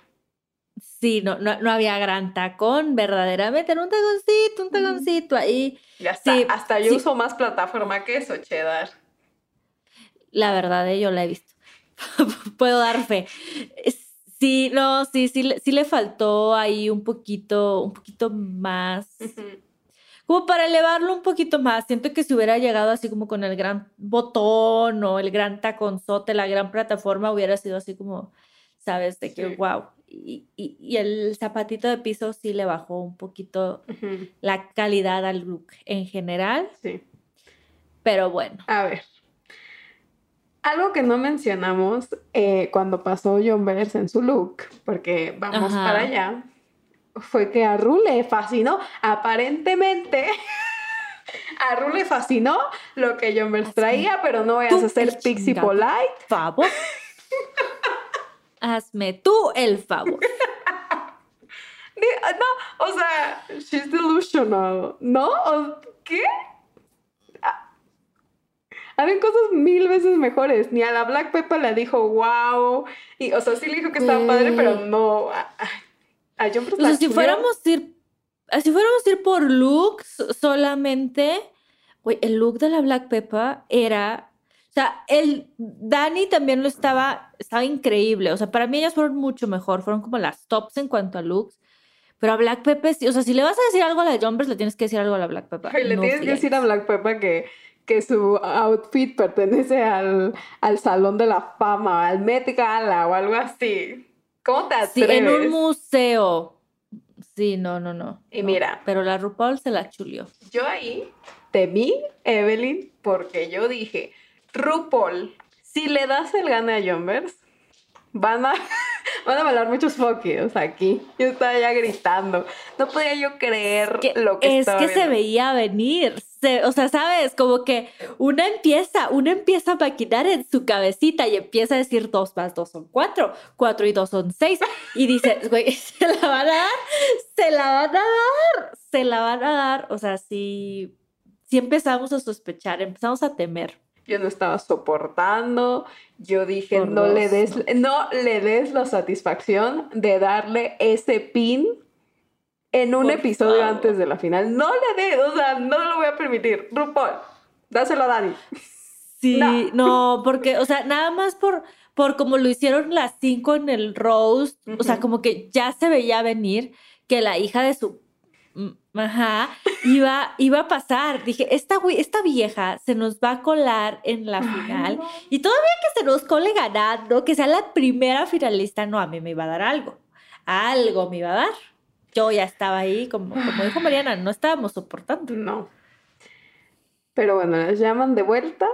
Sí, no, no, no había gran tacón, verdaderamente, era un taconcito, un taconcito ahí. Ya está. Sí, Hasta yo sí. uso más plataforma que eso, cheddar. La verdad, eh, yo la he visto. [LAUGHS] Puedo dar fe. Sí, no, sí, sí, le- sí le faltó ahí un poquito, un poquito más. Como para elevarlo un poquito más. Siento que si hubiera llegado así como con el gran botón o el gran taconzote, la gran plataforma, hubiera sido así como, ¿sabes? De que, Sí. wow. Y, y- y el zapatito de piso sí le bajó un poquito la calidad al look en general, Sí. pero bueno. A ver. Algo que no mencionamos eh, cuando pasó John Bers en su look, porque vamos Ajá. para allá, fue que a Ru le fascinó. Aparentemente, [LAUGHS] a Ru le fascinó lo que John Bers Hazme traía, pero no vayas a el Pixie Polite. Favor. [LAUGHS] Hazme tú el favor. [LAUGHS] No, o sea, she's delusional, ¿no? ¿O ¿Qué? Habían cosas mil veces mejores. Ni a la Black Peppa le dijo wow. Y, o sea, sí le dijo que estaba padre, pero no. A, a- John O sea, si fuéramos ir, si fuéramos ir por looks solamente, güey, el look de la Black Peppa era, o sea, el Dani también lo estaba, estaba increíble. O sea, para mí ellas fueron mucho mejor, fueron como las tops en cuanto a looks. Pero a Black sí, o sea, si le vas a decir algo a la Jumpers, le tienes que decir algo a la Black Peppa. Ay, Le no tienes que decir a. Black Peppa que, que su outfit pertenece al, al Salón de la Fama, al Met Gala o algo así. ¿Cómo te Sí, atreves? en un museo. Sí, no, no, no. Y no. mira. Pero la RuPaul se la chulió. Yo ahí temí, Evelyn, porque yo dije, RuPaul, si le das el gane a Jumbers, van a, [LAUGHS] van a bailar muchos foquios aquí. Yo estaba ya gritando. No podía yo creer Que- lo que es estaba que se viendo. veía venir. Se- o sea, sabes, como que una empieza, una empieza a maquinar en su cabecita y empieza a decir dos más dos son cuatro, cuatro y dos son seis. Y dices, [LAUGHS] güey, se la van a dar, se la van a dar, se la van a dar. O sea, sí, sí empezamos a sospechar, empezamos a temer. Yo no estaba soportando. Yo dije, Por no le des, no le des la satisfacción de darle ese pin en un Por episodio favor. antes de la final. No le des, o sea, no lo voy a permitir. RuPaul, dáselo a Dani. Sí, No. no, porque, o sea, nada más por, por como lo hicieron las cinco en el roast, o sea, como que ya se veía venir que la hija de su mm, ajá, iba, iba a pasar. Dije, esta, esta vieja se nos va a colar en la final. Y todavía que se nos cole ganando, que sea la primera finalista, no, a mí me iba a dar algo. Algo me iba a dar. Yo ya estaba ahí, como, como dijo Mariana, no estábamos soportando. No. Pero bueno, las llaman de vuelta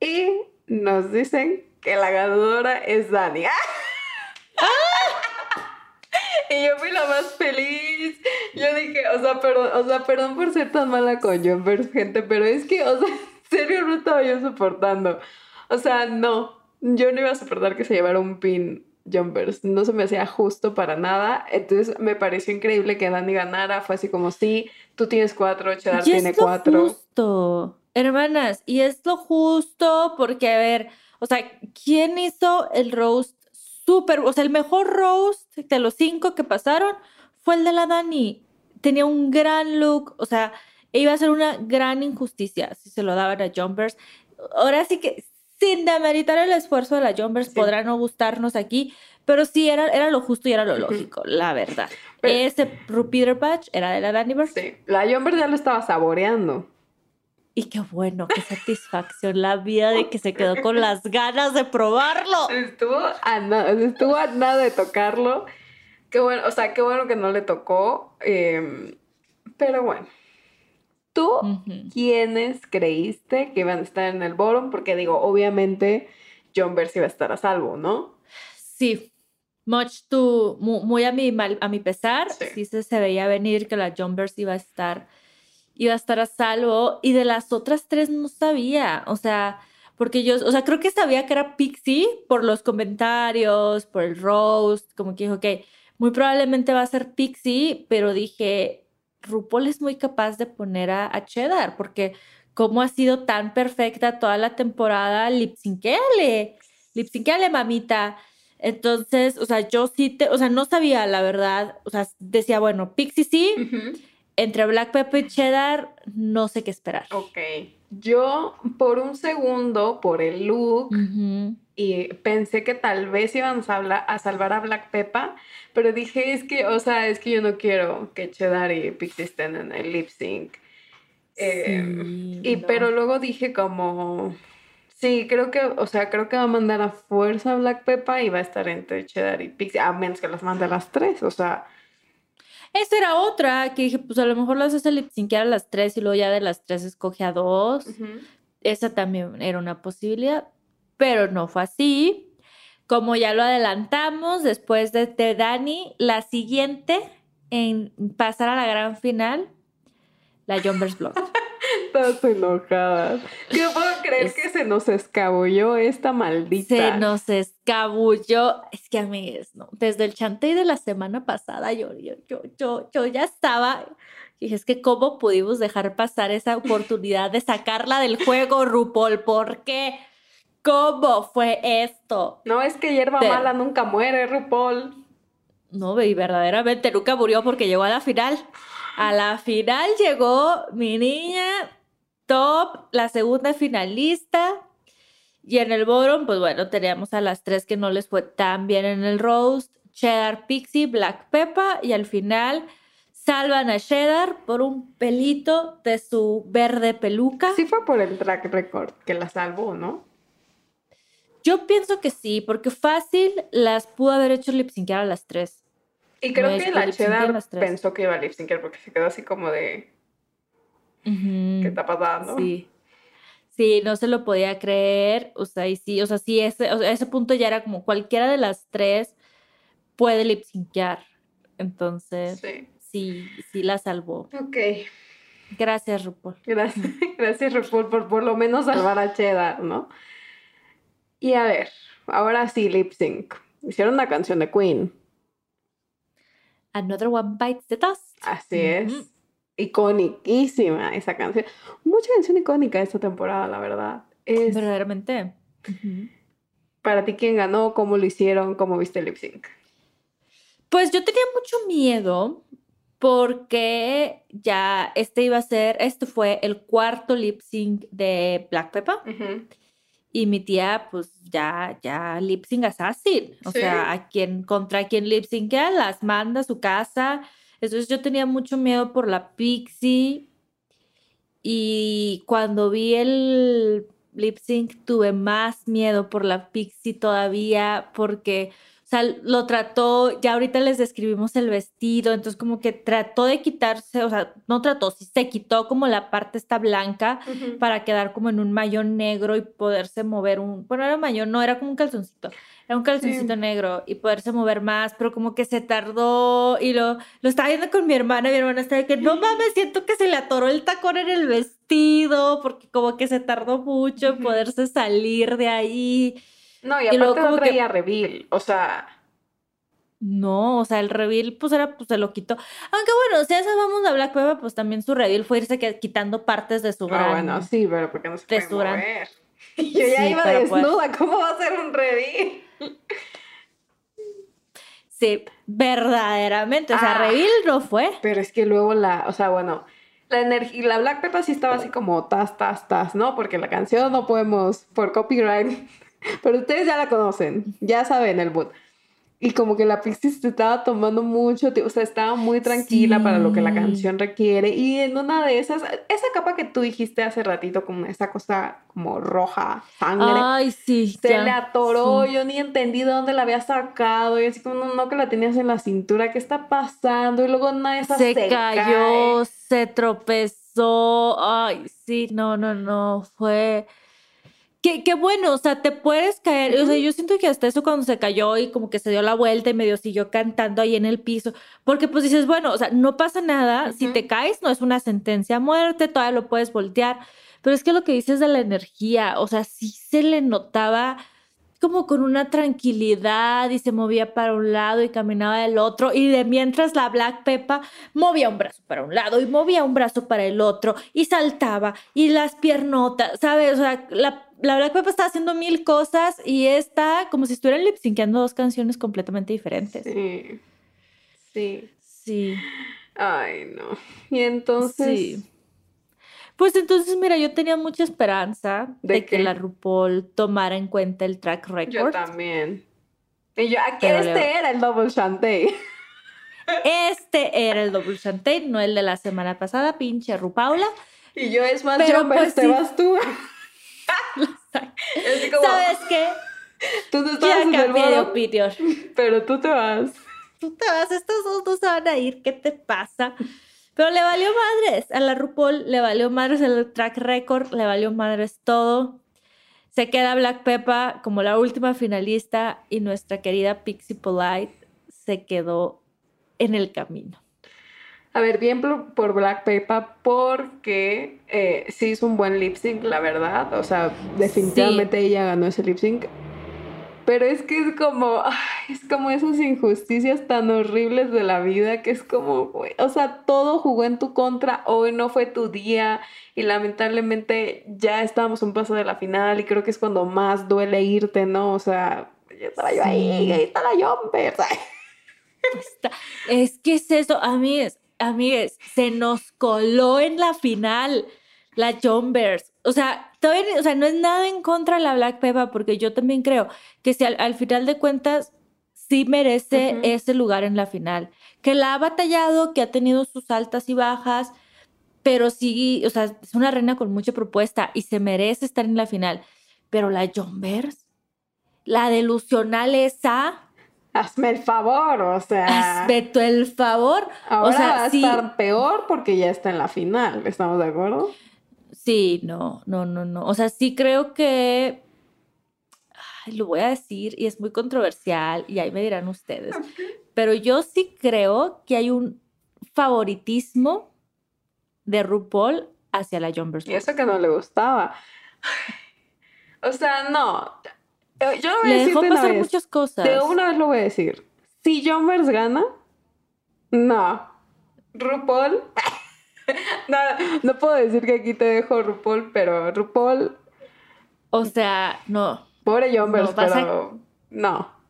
y nos dicen que la ganadora es Dani. [LAUGHS] Y yo fui la más feliz. Yo dije, o sea, perdón, o sea, perdón por ser tan mala con Jumpers, gente, pero es que, o sea, en serio no estaba yo soportando. O sea, no, yo no iba a soportar que se llevara un pin Jumpers. No se me hacía justo para nada. Entonces me pareció increíble que Dani ganara. Fue así como, sí, tú tienes cuatro, Cheddar Y tiene es lo cuatro. justo, hermanas, y es lo justo porque, a ver, o sea, ¿quién hizo el roast súper, o sea, el mejor roast de los cinco que pasaron fue el de la Dani. Tenía un gran look, o sea, iba a ser una gran injusticia si se lo daban a Jumpers. Ahora sí que, sin demeritar el esfuerzo de la Jumpers, Sí. podrá no gustarnos aquí, pero sí era, era lo justo y era lo lógico, la verdad. Pero- Ese Peter Patch era de la Dani Bird. Sí, la Jumpers ya lo estaba saboreando. Y qué bueno, qué satisfacción la vida de que se quedó con las ganas de probarlo. Estuvo a nada, estuvo a nada de tocarlo. Qué bueno, o sea, qué bueno que no le tocó. eh, pero bueno. ¿Tú Ujú. quiénes creíste que iban a estar en el bottom? Porque digo, obviamente John Bercy iba a estar a salvo, ¿no? Sí, much to, mu- muy, a, mi, mal- a mi pesar, Sí. sí, se, se veía venir que la Jumpers iba a estar, iba a estar a salvo. Y de las otras tres no sabía, o sea, porque yo, o sea, creo que sabía que era Pixie por los comentarios, por el roast, como que dijo, ok, muy probablemente va a ser Pixie, pero dije, RuPaul es muy capaz de poner a, a Cheddar, porque como ha sido tan perfecta toda la temporada, lipsinqueale, lipsinqueale, mamita. Entonces, o sea, yo sí te, o sea, no sabía la verdad, o sea, decía, bueno, Pixie sí, entre Black Pepper y Cheddar, no sé qué esperar. Ok. Yo, por un segundo, por el look, y pensé que tal vez iban a, salva- a salvar a Black Peppa, pero dije, es que, o sea, es que yo no quiero que Cheddar y Pixie estén en el lip sync. Eh, Sí, y no. pero luego dije como, sí, creo que, o sea, creo que va a mandar a fuerza a Black Peppa y va a estar entre Cheddar y Pixie, a menos que las mande a las tres, o sea, Esa era otra que dije, pues a lo mejor las hace lipsinquear a las tres y luego ya de las tres escoge a dos. Esa también era una posibilidad, pero no fue así. Como ya lo adelantamos, después de, de Dani, la siguiente en pasar a la gran final, la Jumpers Blood. [LAUGHS] Estás enojada. Yo puedo creer Es- que se nos escabulló esta maldita. Se nos escabulló. Es que, amigues, no. Desde el chantey de la semana pasada, yo, yo, yo, yo, yo ya estaba. Dije, es que cómo pudimos dejar pasar esa oportunidad de sacarla del juego, RuPaul. ¿Por qué? ¿Cómo fue esto? No, es que hierba Pero- mala nunca muere, RuPaul. No, y verdaderamente nunca murió porque llegó a la final. A la final llegó mi niña top, la segunda finalista. Y en el bottom, pues bueno, teníamos a las tres que no les fue tan bien en el roast. Cheddar Pixie, Black Peppa. Y al final salvan a Cheddar por un pelito de su verde peluca. Sí fue por el track record que la salvó, ¿no? Yo pienso que sí, porque fácil las pudo haber hecho lip a las tres. Y creo No, que la Cheddar pensó que iba a lip syncer porque se quedó así como de, Ujú. ¿qué está pasando? Sí. Sí, no se lo podía creer. O sea, y sí, o sea, sí, ese, o sea, ese punto ya era como cualquiera de las tres puede lip. Entonces, Sí. sí, sí la salvó. Ok. Gracias, RuPaul. Gracias, [LAUGHS] gracias RuPaul por por lo menos salvar a Cheddar, ¿no? Y a ver, ahora sí, lip sync. Hicieron una canción de Queen. Another One Bites the Dust. Así es. Ujú. Iconiquísima esa canción. Mucha canción icónica esta temporada, la verdad. Es Verdaderamente. Para ti quién ganó, cómo lo hicieron, cómo viste el lip sync. Pues yo tenía mucho miedo porque ya este iba a ser, este fue el cuarto lip sync de Black Pepper Ujú. Y mi tía pues ya, ya lip sync assassin, o Sí. sea, a quien, contra quien lip syncea las manda a su casa. Entonces yo tenía mucho miedo por la Pixie y cuando vi el lip sync tuve más miedo por la Pixie todavía porque, sea, lo trató, ya ahorita les describimos el vestido, entonces como que trató de quitarse, o sea, no trató, sí se quitó como la parte esta blanca para quedar como en un mayón negro y poderse mover un, bueno, era mayón, no, era como un calzoncito, era un calzoncito Sí. negro y poderse mover más, pero como que se tardó y lo, lo estaba viendo con mi hermana, mi hermana estaba de que no mames, siento que se le atoró el tacón en el vestido, porque como que se tardó mucho en poderse salir de ahí. No, y Y luego aparte no como que- traía reveal. O sea, No, o sea, el reveal, pues era, pues se lo quitó. Aunque bueno, si a eso vamos a Black Pepper, pues también su reveal fue irse que- quitando partes de su ah, gran... bueno, sí, pero porque no se puede mover. Y [LAUGHS] [LAUGHS] yo ya Sí, iba pero pues- desnuda, ¿cómo va a ser un reveal? [LAUGHS] Sí, verdaderamente. O sea, Ah. reveal no fue. Pero es que luego la, o sea, bueno, la energía, la Black Pepper sí estaba así como tas, tas, tas, ¿no? Porque la canción no podemos por copyright, pero ustedes ya la conocen, ya saben el boot. Y como que la Pixie se estaba tomando mucho, tiempo, o sea, estaba muy tranquila para lo que la Sí. canción requiere. Y en una de esas, esa capa que tú dijiste hace ratito, como esa cosa como roja, sangre. Ay, sí. Se ya, le atoró, sí. yo ni entendí de dónde la había sacado. Y así como, no, no, que la tenías en la cintura, ¿qué está pasando? Y luego una de esas Se, se, cayó, cae. se tropezó. Ay, sí, no, no, no. Fue. Qué, qué bueno, o sea, te puedes caer. O sea, yo siento que hasta eso cuando se cayó y como que se dio la vuelta y medio siguió cantando ahí en el piso. Porque pues dices, bueno, o sea, no pasa nada. Si te caes, no es una sentencia a muerte, todavía lo puedes voltear. Pero es que lo que dices de la energía, o sea, sí se le notaba como con una tranquilidad y se movía para un lado y caminaba del otro y de mientras la Black Peppa movía un brazo para un lado y movía un brazo para el otro y saltaba y las piernotas, ¿sabes? O sea, la, la Black Peppa está haciendo mil cosas y está como si estuvieran lip syncando dos canciones completamente diferentes. Sí. Sí. Sí. Ay, no. Y entonces. Sí. Pues entonces, mira, yo tenía mucha esperanza ¿De de, que la RuPaul tomara en cuenta el track Yo record. también. Y yo, aquí Pero este le- era el double shanté. Este era el double chanté, no el de la semana pasada, pinche Rupaula. Y yo, es más, Pero yo, pero pues te sí. vas tú. [LAUGHS] [LAUGHS] Es como, ¿Sabes qué? tú estabas Ya en el opinión. pero tú te vas. Tú te vas, estos dos no se van a ir, ¿qué te pasa? Pero le valió madres, a la RuPaul le valió madres el track record, le valió madres todo. Se queda Black Peppa como la última finalista y nuestra querida Pixie Polite se quedó en el camino. A ver, bien por, Black Pepper porque eh, sí hizo un buen lip sync, la verdad. O sea, definitivamente ella ganó ese lip sync. Pero es que es como, ay, es como esas injusticias tan horribles de la vida que es como, o sea, todo jugó en tu contra, hoy no fue tu día y lamentablemente ya estábamos un paso de la final y creo que es cuando más duele irte, ¿no? O sea, yo estaba yo ahí, ahí está la Jumper, Es que es eso, amigues, amigues, se nos coló en la final la Jumbers. O sea, todavía, o sea, no es nada en contra de la Black Peppa, porque yo también creo que si al, al final de cuentas sí merece ese lugar en la final. Que la ha batallado, que ha tenido sus altas y bajas, pero sí, o sea, es una reina con mucha propuesta y se merece estar en la final. Pero la Jumbers, la delusional esa, Hazme el favor, o sea. Hazme el favor. Ahora o sea, va a sí, estar peor porque ya está en la final. ¿Estamos de acuerdo? Sí, no, no, no, no. O sea, sí creo que. Ay, lo voy a decir y es muy controversial y ahí me dirán ustedes. Pero yo sí creo que hay un favoritismo de RuPaul hacia la Jumbers. Y eso que no le gustaba. [LAUGHS] O sea, no. Eh, Yo lo voy a Le decir dejó de una pasar vez. muchas cosas. De una vez lo voy a decir. Si Jumbers gana, no. RuPaul. [LAUGHS] [LAUGHS] no, no puedo decir que aquí te dejo RuPaul, pero RuPaul, O sea, no. pobre Jumbers, No, a- pero no.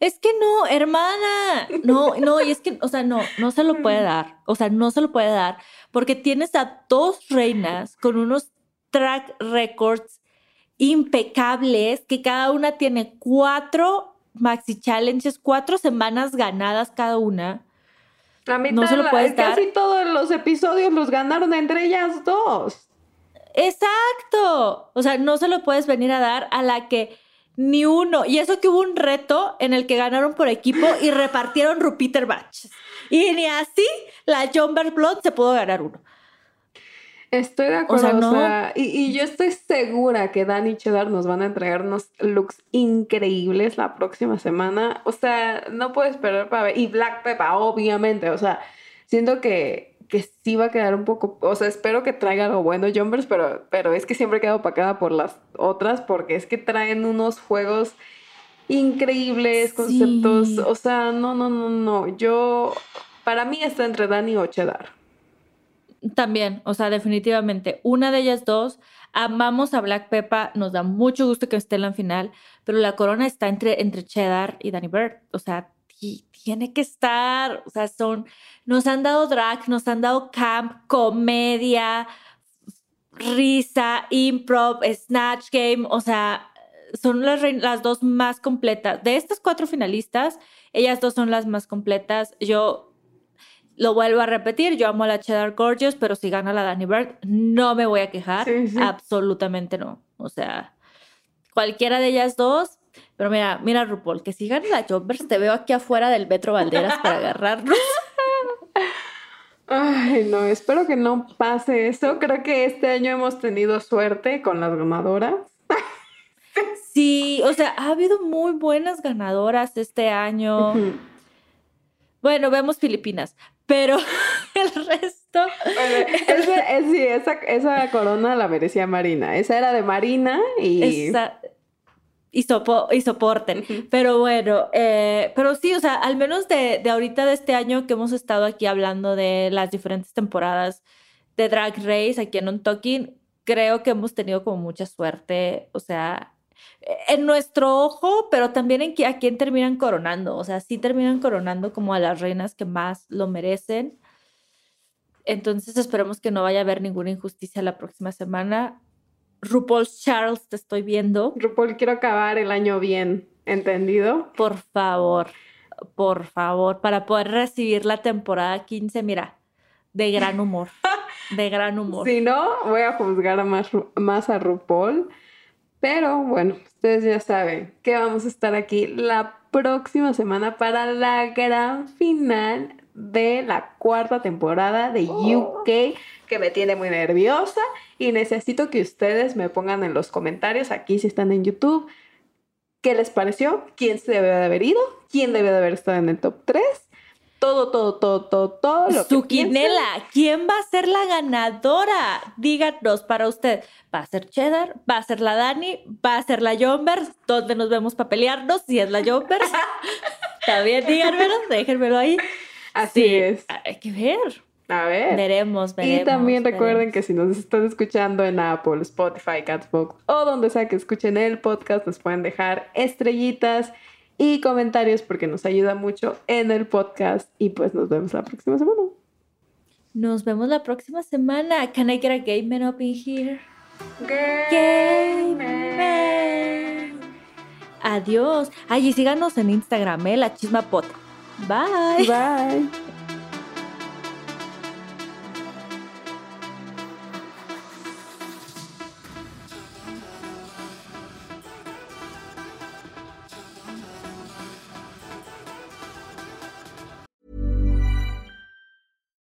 Es que no, hermana. No, no, y es que, o sea, no, no se lo puede dar. O sea, no se lo puede dar. Porque tienes a dos reinas con unos track records impecables, que cada una tiene cuatro maxi challenges, cuatro semanas ganadas cada una. La mitad, No se lo puedes dar. casi todos los episodios los ganaron entre ellas dos. Exacto. O sea, no se lo puedes venir a dar a la que ni uno. Y eso que hubo un reto en el que ganaron por equipo y repartieron Rupiter Batches. Y ni así la Jumper Blood se pudo ganar uno. Estoy de acuerdo, o sea, y, y yo estoy segura que Dani y Cheddar nos van a entregar unos looks increíbles la próxima semana. O sea, no puedo esperar para ver. Y Black Pepper, obviamente, o sea, siento que, que sí va a quedar un poco, o sea, espero que traiga algo bueno Jumpers, pero, pero es que siempre quedo opacada por las otras porque es que traen unos juegos increíbles, Sí. conceptos, o sea, no, no, no, no, yo, para mí está entre Dani o Cheddar. También, o sea, definitivamente. Una de ellas dos. Amamos a Black Peppa. Nos da mucho gusto que esté en la final. Pero la corona está entre, entre Cheddar y Danny Bird. O sea, ti- tiene que estar. O sea, son. Nos han dado drag, nos han dado camp, comedia, risa, improv, snatch game. O sea, son las, las dos más completas. De estas cuatro finalistas, ellas dos son las más completas. Yo lo vuelvo a repetir, yo amo a la Cheddar Gorgeous, pero si gana la Danny Bird, no me voy a quejar. Sí, sí. Absolutamente no. O sea, cualquiera de ellas dos. Pero mira, mira, RuPaul, que si gana la Jumpers, te veo aquí afuera del Metro Valderas para agarrarnos. [LAUGHS] Ay, no, espero que no pase eso. Creo que este año hemos tenido suerte con las ganadoras. [LAUGHS] Sí, o sea, ha habido muy buenas ganadoras este año. Bueno, vemos Filipinas, pero [LAUGHS] el resto. Bueno, ese- es- sí, esa, esa corona la merecía Marina. Esa era de Marina y... Esa- y, sopo- y soporten. Pero bueno, eh, pero sí, o sea, al menos de, de ahorita de este año que hemos estado aquí hablando de las diferentes temporadas de Drag Race aquí en On Talking, creo que hemos tenido como mucha suerte, o sea, en nuestro ojo, pero también en que, a quién terminan coronando, o sea, sí terminan coronando como a las reinas que más lo merecen. Entonces esperemos que no vaya a haber ninguna injusticia la próxima semana. RuPaul Charles, te estoy viendo. RuPaul, quiero acabar el año bien, ¿entendido? Por favor, por favor, para poder recibir la temporada 15, mira, de gran humor, [LAUGHS] de gran humor. Si no, voy a juzgar más, más a RuPaul. Pero bueno, ustedes ya saben que vamos a estar aquí la próxima semana para la gran final de la cuarta temporada de UK, que me tiene muy nerviosa y necesito que ustedes me pongan en los comentarios aquí si están en YouTube qué les pareció, quién se debe de haber ido, quién debe de haber estado en el top 3, todo, todo, todo, todo, todo lo que Su piensen. quinela, ¿quién va a ser la ganadora? Díganos para usted. ¿Va a ser Cheddar? ¿Va a ser la Dani? ¿Va a ser la Jombers? ¿Dónde nos vemos para pelearnos? Si es la Jombers. [LAUGHS] También díganmelo, déjenmelo ahí. Así Sí, es. Hay que ver. A ver. Veremos, veremos. Y también recuerden veremos. que si nos están escuchando en Apple, Spotify, Catbox o donde sea que escuchen el podcast, nos pueden dejar estrellitas y comentarios porque nos ayuda mucho en el podcast. Y pues nos vemos la próxima semana. Nos vemos la próxima semana. Can I get a gay man up in here? Gay man. Adiós. Ay, y síganos en Instagram, ¿eh? La chisma pot. Bye. Bye.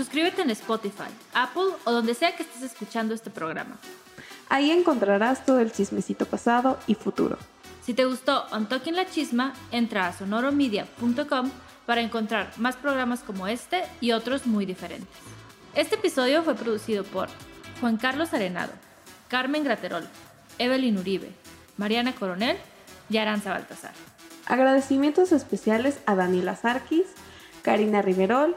Suscríbete en Spotify, Apple o donde sea que estés escuchando este programa. Ahí encontrarás todo el chismecito pasado y futuro. Si te gustó On Talking La Chisma, entra a sonoromedia.com para encontrar más programas como este y otros muy diferentes. Este episodio fue producido por Juan Carlos Arenado, Carmen Graterol, Evelyn Uribe, Mariana Coronel y Aranza Baltasar. Agradecimientos especiales a Daniela Sarkis, Karina Riverol